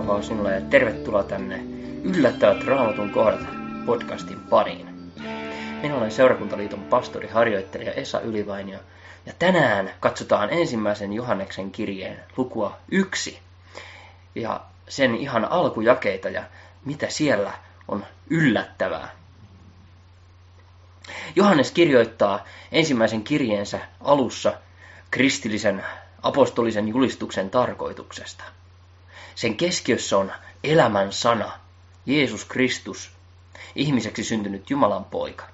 rauhaa sinulle ja tervetuloa tänne Yllättävät raamatun kohdat podcastin pariin. Minä olen Seurakuntaliiton pastori harjoittelija Esa Ylivainio ja tänään katsotaan ensimmäisen Johanneksen kirjeen lukua yksi ja sen ihan alkujakeita ja mitä siellä on yllättävää. Johannes kirjoittaa ensimmäisen kirjeensä alussa kristillisen apostolisen julistuksen tarkoituksesta. Sen keskiössä on elämän sana, Jeesus Kristus, ihmiseksi syntynyt Jumalan poika.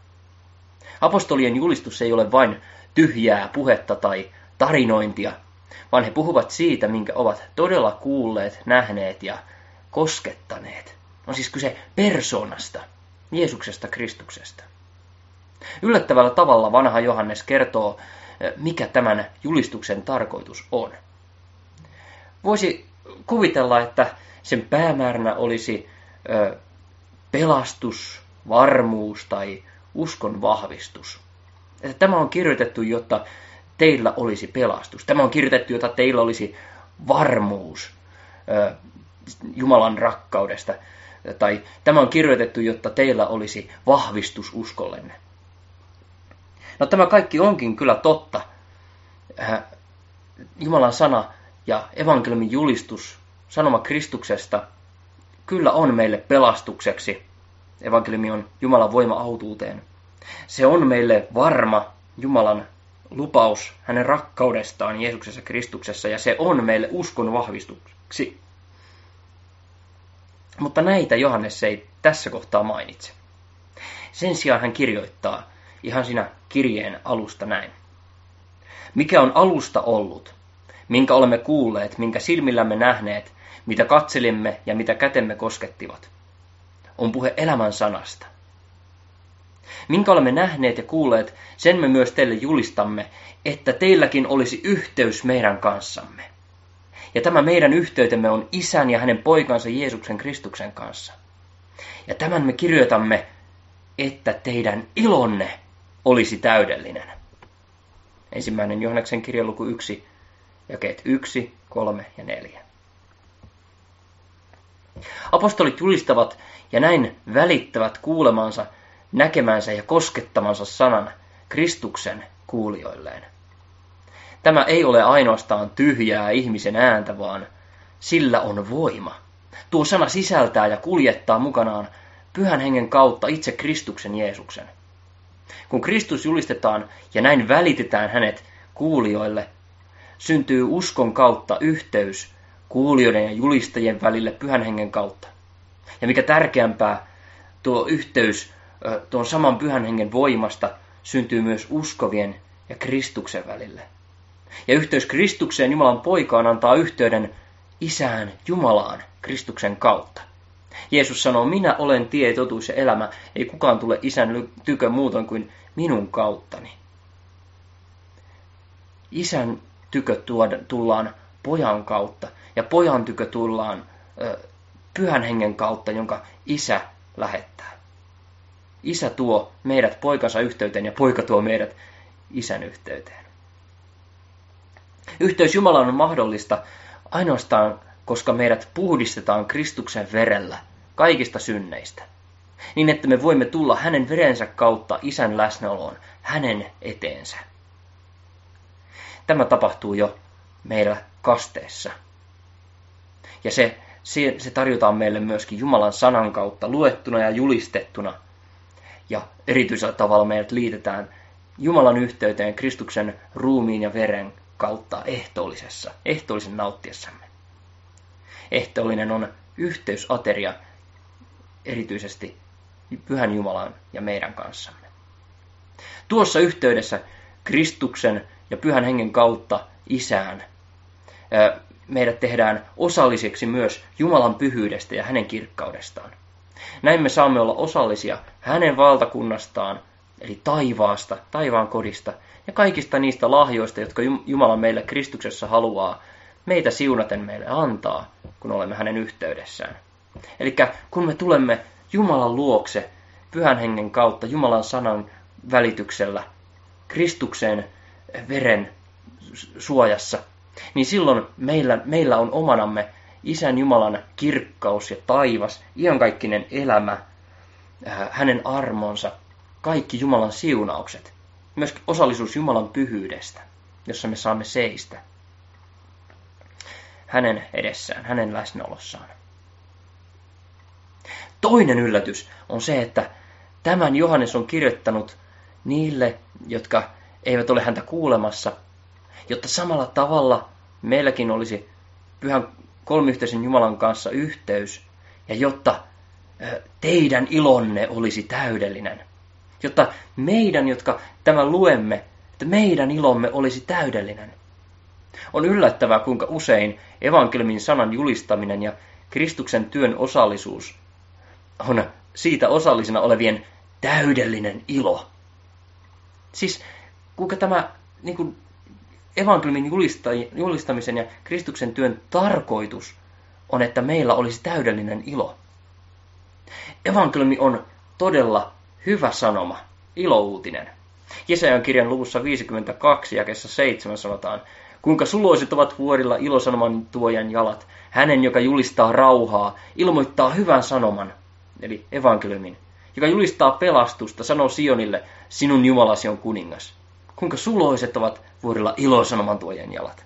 Apostolien julistus ei ole vain tyhjää puhetta tai tarinointia, vaan he puhuvat siitä, minkä ovat todella kuulleet, nähneet ja koskettaneet. On siis kyse persoonasta, Jeesuksesta Kristuksesta. Yllättävällä tavalla vanha Johannes kertoo, mikä tämän julistuksen tarkoitus on. Voisi kuvitella, että sen päämääränä olisi pelastus, varmuus tai uskon vahvistus. Että tämä on kirjoitettu, jotta teillä olisi pelastus. Tämä on kirjoitettu, jotta teillä olisi varmuus Jumalan rakkaudesta. Tai tämä on kirjoitettu, jotta teillä olisi vahvistus uskollenne. No tämä kaikki onkin kyllä totta. Jumalan sana ja evankeliumin julistus, sanoma Kristuksesta, kyllä on meille pelastukseksi. Evankeliumi on Jumalan voima autuuteen. Se on meille varma Jumalan lupaus hänen rakkaudestaan Jeesuksessa Kristuksessa, ja se on meille uskon vahvistuksi. Mutta näitä Johannes ei tässä kohtaa mainitse. Sen sijaan hän kirjoittaa ihan siinä kirjeen alusta näin. Mikä on alusta ollut, minkä olemme kuulleet, minkä silmillämme nähneet, mitä katselimme ja mitä kätemme koskettivat. On puhe elämän sanasta. Minkä olemme nähneet ja kuulleet, sen me myös teille julistamme, että teilläkin olisi yhteys meidän kanssamme. Ja tämä meidän yhteytemme on isän ja hänen poikansa Jeesuksen Kristuksen kanssa. Ja tämän me kirjoitamme, että teidän ilonne olisi täydellinen. Ensimmäinen Johanneksen kirja luku 1, jakeet 1, 3 ja 4. Apostolit julistavat ja näin välittävät kuulemansa, näkemänsä ja koskettamansa sanan Kristuksen kuulijoilleen. Tämä ei ole ainoastaan tyhjää ihmisen ääntä, vaan sillä on voima. Tuo sana sisältää ja kuljettaa mukanaan pyhän hengen kautta itse Kristuksen Jeesuksen. Kun Kristus julistetaan ja näin välitetään hänet kuulijoille, syntyy uskon kautta yhteys kuulijoiden ja julistajien välille pyhän hengen kautta. Ja mikä tärkeämpää, tuo yhteys tuon saman pyhän hengen voimasta syntyy myös uskovien ja Kristuksen välille. Ja yhteys Kristukseen Jumalan poikaan antaa yhteyden isään Jumalaan Kristuksen kautta. Jeesus sanoo, minä olen tie, totuus ja elämä, ei kukaan tule isän tykö muutoin kuin minun kauttani. Isän tykö tullaan pojan kautta, ja pojan tykö tullaan ö, pyhän hengen kautta, jonka isä lähettää. Isä tuo meidät poikansa yhteyteen ja poika tuo meidät isän yhteyteen. Yhteys Jumalaan on mahdollista ainoastaan, koska meidät puhdistetaan Kristuksen verellä kaikista synneistä, niin että me voimme tulla hänen verensä kautta isän läsnäoloon hänen eteensä. Tämä tapahtuu jo meillä kasteessa. Ja se, se, se tarjotaan meille myöskin Jumalan sanan kautta luettuna ja julistettuna. Ja erityisellä tavalla meidät liitetään Jumalan yhteyteen Kristuksen ruumiin ja veren kautta ehtoollisessa, ehtoollisen nauttiessamme. Ehtoollinen on yhteysateria erityisesti Pyhän Jumalan ja meidän kanssamme. Tuossa yhteydessä Kristuksen ja Pyhän Hengen kautta Isään meidät tehdään osalliseksi myös Jumalan pyhyydestä ja hänen kirkkaudestaan. Näin me saamme olla osallisia hänen valtakunnastaan, eli taivaasta, taivaan kodista, ja kaikista niistä lahjoista, jotka Jumala meille Kristuksessa haluaa meitä siunaten meille antaa, kun olemme hänen yhteydessään. Eli kun me tulemme Jumalan luokse pyhän hengen kautta, Jumalan sanan välityksellä, Kristuksen veren suojassa, niin silloin meillä, meillä on omanamme Isän Jumalan kirkkaus ja taivas, iankaikkinen elämä, hänen armonsa, kaikki Jumalan siunaukset, myös osallisuus Jumalan pyhyydestä, jossa me saamme seistä hänen edessään, hänen läsnäolossaan. Toinen yllätys on se, että tämän Johannes on kirjoittanut niille, jotka eivät ole häntä kuulemassa, jotta samalla tavalla meilläkin olisi pyhän kolmiyhteisen Jumalan kanssa yhteys, ja jotta teidän ilonne olisi täydellinen. Jotta meidän, jotka tämän luemme, että meidän ilomme olisi täydellinen. On yllättävää, kuinka usein evankeliumin sanan julistaminen ja Kristuksen työn osallisuus on siitä osallisena olevien täydellinen ilo. Siis kuinka tämä niin kuin, evankeliumin julistamisen ja Kristuksen työn tarkoitus on, että meillä olisi täydellinen ilo. Evankeliumi on todella hyvä sanoma, ilouutinen. Jesajan kirjan luvussa 52 ja 7 sanotaan, kuinka suloiset ovat vuorilla ilosanoman tuojan jalat, hänen, joka julistaa rauhaa, ilmoittaa hyvän sanoman, eli evankeliumin, joka julistaa pelastusta, sanoo Sionille, sinun Jumalasi on kuningas. Kuinka suloiset ovat vuorilla ilosanoman tuojan jalat.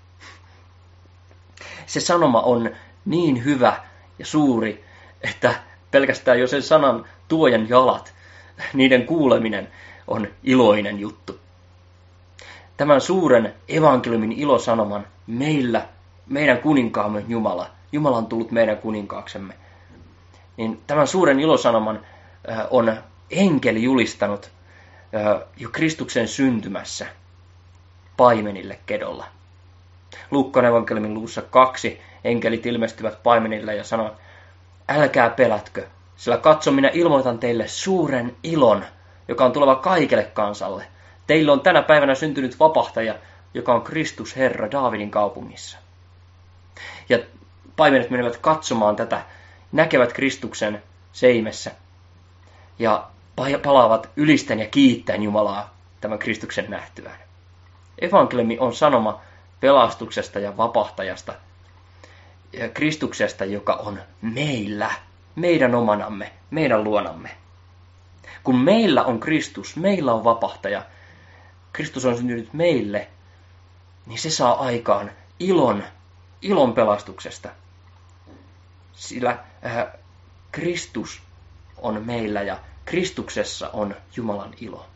Se sanoma on niin hyvä ja suuri, että pelkästään jo sen sanan tuojan jalat, niiden kuuleminen on iloinen juttu. Tämän suuren evankeliumin ilosanoman meillä, meidän kuninkaamme Jumala, Jumala on tullut meidän kuninkaaksemme, niin tämän suuren ilosanoman on enkeli julistanut jo Kristuksen syntymässä paimenille kedolla. Luukkaan evankeliumin luussa kaksi enkelit ilmestyvät paimenille ja sanovat, älkää pelätkö, sillä katso minä ilmoitan teille suuren ilon, joka on tuleva kaikelle kansalle. Teille on tänä päivänä syntynyt vapahtaja, joka on Kristus Herra Daavidin kaupungissa. Ja paimenet menevät katsomaan tätä, näkevät Kristuksen seimessä ja palaavat ylisten ja kiittäen Jumalaa tämän Kristuksen nähtyään. Evankeliumi on sanoma pelastuksesta ja vapahtajasta, ja Kristuksesta, joka on meillä, meidän omanamme, meidän luonamme. Kun meillä on Kristus, meillä on vapahtaja, Kristus on syntynyt meille, niin se saa aikaan ilon, ilon pelastuksesta. Sillä äh, Kristus on meillä ja Kristuksessa on Jumalan ilo.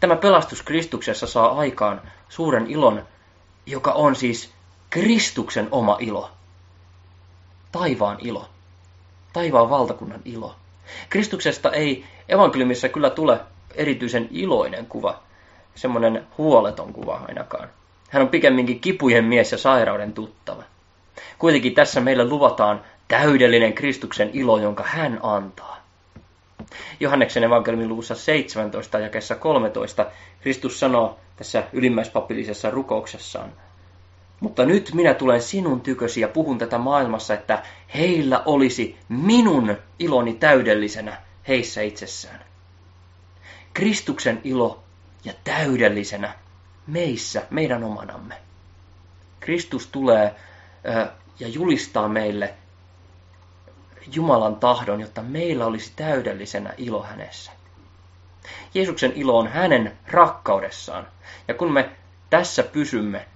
Tämä pelastus Kristuksessa saa aikaan suuren ilon, joka on siis Kristuksen oma ilo. Taivaan ilo. Taivaan valtakunnan ilo. Kristuksesta ei evankeliumissa kyllä tule erityisen iloinen kuva, semmoinen huoleton kuva ainakaan. Hän on pikemminkin kipujen mies ja sairauden tuttava. Kuitenkin tässä meille luvataan täydellinen Kristuksen ilo, jonka hän antaa. Johanneksen evankeliumin luvussa 17 ja 13 Kristus sanoo tässä ylimmäispapillisessa rukouksessaan, mutta nyt minä tulen sinun tykösi ja puhun tätä maailmassa, että heillä olisi minun iloni täydellisenä heissä itsessään. Kristuksen ilo ja täydellisenä meissä, meidän omanamme. Kristus tulee ja julistaa meille Jumalan tahdon, jotta meillä olisi täydellisenä ilo hänessä. Jeesuksen ilo on hänen rakkaudessaan. Ja kun me tässä pysymme,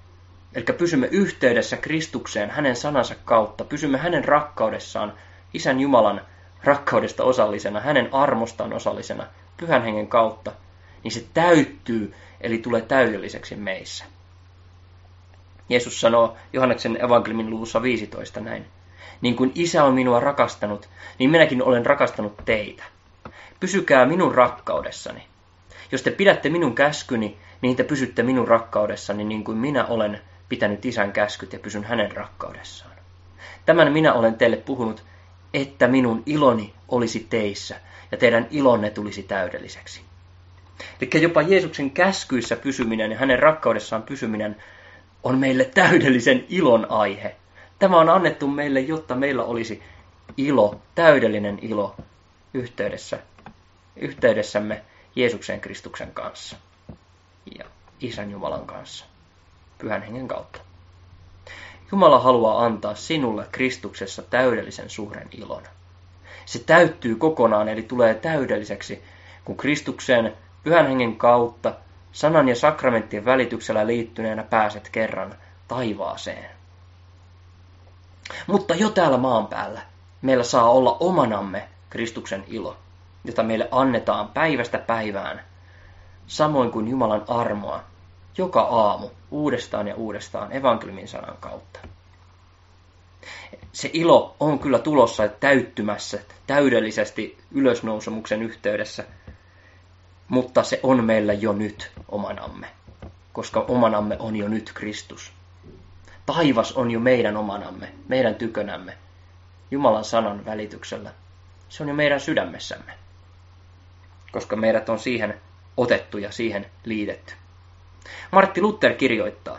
eli pysymme yhteydessä Kristukseen hänen sanansa kautta, pysymme hänen rakkaudessaan, Isän Jumalan rakkaudesta osallisena, hänen armostaan osallisena, pyhän hengen kautta, niin se täyttyy, eli tulee täydelliseksi meissä. Jeesus sanoo Johanneksen evankeliumin luvussa 15 näin. Niin kuin isä on minua rakastanut, niin minäkin olen rakastanut teitä. Pysykää minun rakkaudessani. Jos te pidätte minun käskyni, niin te pysytte minun rakkaudessani niin kuin minä olen pitänyt isän käskyt ja pysyn hänen rakkaudessaan. Tämän minä olen teille puhunut, että minun iloni olisi teissä ja teidän ilonne tulisi täydelliseksi. Eli jopa Jeesuksen käskyissä pysyminen ja hänen rakkaudessaan pysyminen on meille täydellisen ilon aihe. Tämä on annettu meille, jotta meillä olisi ilo, täydellinen ilo yhteydessä, yhteydessämme Jeesuksen Kristuksen kanssa ja Isän Jumalan kanssa, Pyhän Hengen kautta. Jumala haluaa antaa sinulle Kristuksessa täydellisen suuren ilon. Se täyttyy kokonaan, eli tulee täydelliseksi, kun Kristuksen pyhän hengen kautta, sanan ja sakramenttien välityksellä liittyneenä pääset kerran taivaaseen. Mutta jo täällä maan päällä meillä saa olla omanamme Kristuksen ilo, jota meille annetaan päivästä päivään, samoin kuin Jumalan armoa, joka aamu uudestaan ja uudestaan evankeliumin sanan kautta. Se ilo on kyllä tulossa täyttymässä täydellisesti ylösnousemuksen yhteydessä, mutta se on meillä jo nyt omanamme, koska omanamme on jo nyt Kristus. Taivas on jo meidän omanamme, meidän tykönämme, Jumalan sanan välityksellä. Se on jo meidän sydämessämme, koska meidät on siihen otettu ja siihen liitetty. Martti Luther kirjoittaa,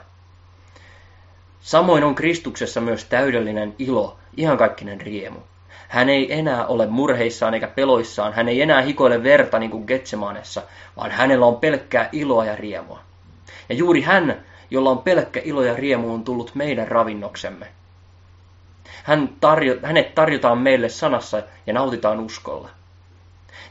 Samoin on Kristuksessa myös täydellinen ilo, iankaikkinen riemu. Hän ei enää ole murheissaan eikä peloissaan, hän ei enää hikoile verta niin kuin Getsemanessa, vaan hänellä on pelkkää iloa ja riemua. Ja juuri hän, jolla on pelkkä ilo ja riemu, on tullut meidän ravinnoksemme. Hän tarjo, hänet tarjotaan meille sanassa ja nautitaan uskolla.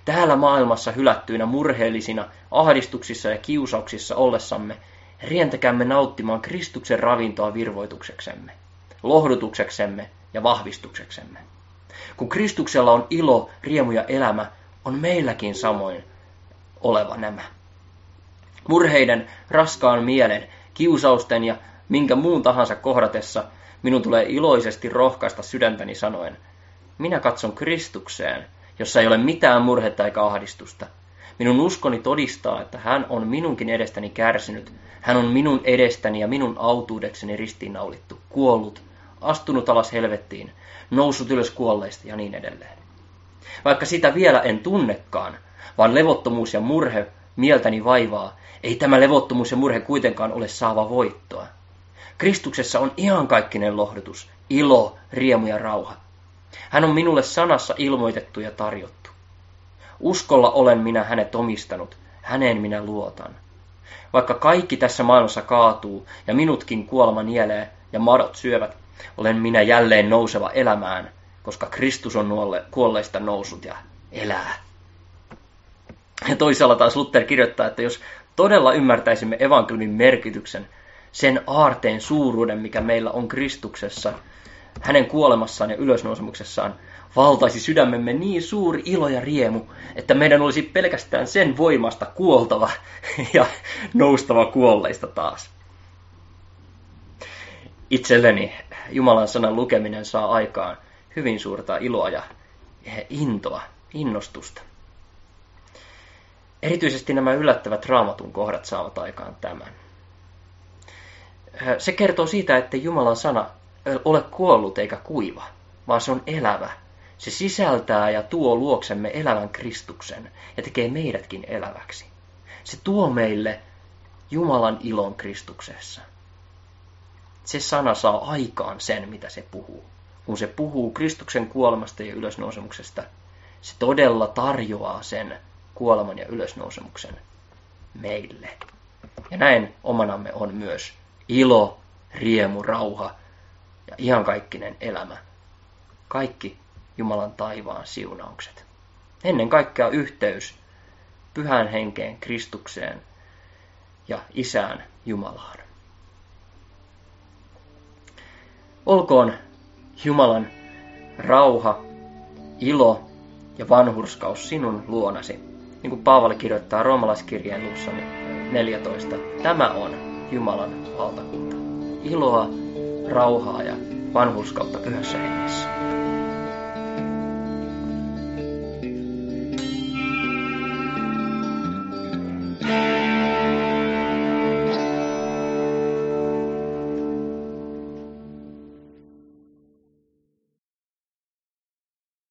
Täällä maailmassa hylättyinä murheellisina, ahdistuksissa ja kiusauksissa ollessamme, rientäkäämme nauttimaan Kristuksen ravintoa virvoitukseksemme, lohdutukseksemme ja vahvistukseksemme. Kun Kristuksella on ilo, riemu ja elämä, on meilläkin samoin oleva nämä. Murheiden, raskaan mielen, kiusausten ja minkä muun tahansa kohdatessa minun tulee iloisesti rohkaista sydäntäni sanoen, minä katson Kristukseen, jossa ei ole mitään murhetta eikä ahdistusta. Minun uskoni todistaa, että hän on minunkin edestäni kärsinyt. Hän on minun edestäni ja minun autuudekseni ristiinnaulittu, kuollut, astunut alas helvettiin, noussut ylös kuolleista ja niin edelleen. Vaikka sitä vielä en tunnekaan, vaan levottomuus ja murhe mieltäni vaivaa, ei tämä levottomuus ja murhe kuitenkaan ole saava voittoa. Kristuksessa on iankaikkinen lohdutus, ilo, riemu ja rauha. Hän on minulle sanassa ilmoitettu ja tarjottu. Uskolla olen minä hänet omistanut, häneen minä luotan. Vaikka kaikki tässä maailmassa kaatuu ja minutkin kuolema nielee ja madot syövät, olen minä jälleen nouseva elämään, koska Kristus on nuolle, kuolleista nousut ja elää. Ja toisaalla taas Luther kirjoittaa, että jos todella ymmärtäisimme evankeliumin merkityksen, sen aarteen suuruuden, mikä meillä on Kristuksessa, hänen kuolemassaan ja ylösnousemuksessaan, valtaisi sydämemme niin suuri ilo ja riemu, että meidän olisi pelkästään sen voimasta kuoltava ja noustava kuolleista taas. Itselleni Jumalan sanan lukeminen saa aikaan hyvin suurta iloa ja intoa, innostusta. Erityisesti nämä yllättävät raamatun kohdat saavat aikaan tämän. Se kertoo siitä, että Jumalan sana ole kuollut eikä kuiva, vaan se on elävä. Se sisältää ja tuo luoksemme elävän Kristuksen ja tekee meidätkin eläväksi. Se tuo meille Jumalan ilon Kristuksessa. Se sana saa aikaan sen, mitä se puhuu. Kun se puhuu Kristuksen kuolemasta ja ylösnousemuksesta, se todella tarjoaa sen kuoleman ja ylösnousemuksen meille. Ja näin omanamme on myös ilo, riemu, rauha ja iankaikkinen elämä. Kaikki Jumalan taivaan siunaukset. Ennen kaikkea yhteys pyhän henkeen Kristukseen ja Isään Jumalaan. Olkoon Jumalan rauha, ilo ja vanhurskaus sinun luonasi. Niin kuin Paavali kirjoittaa roomalaiskirjeen luussa 14. Tämä on Jumalan valtakunta. Iloa, rauhaa ja vanhurskautta pyhässä hengessä.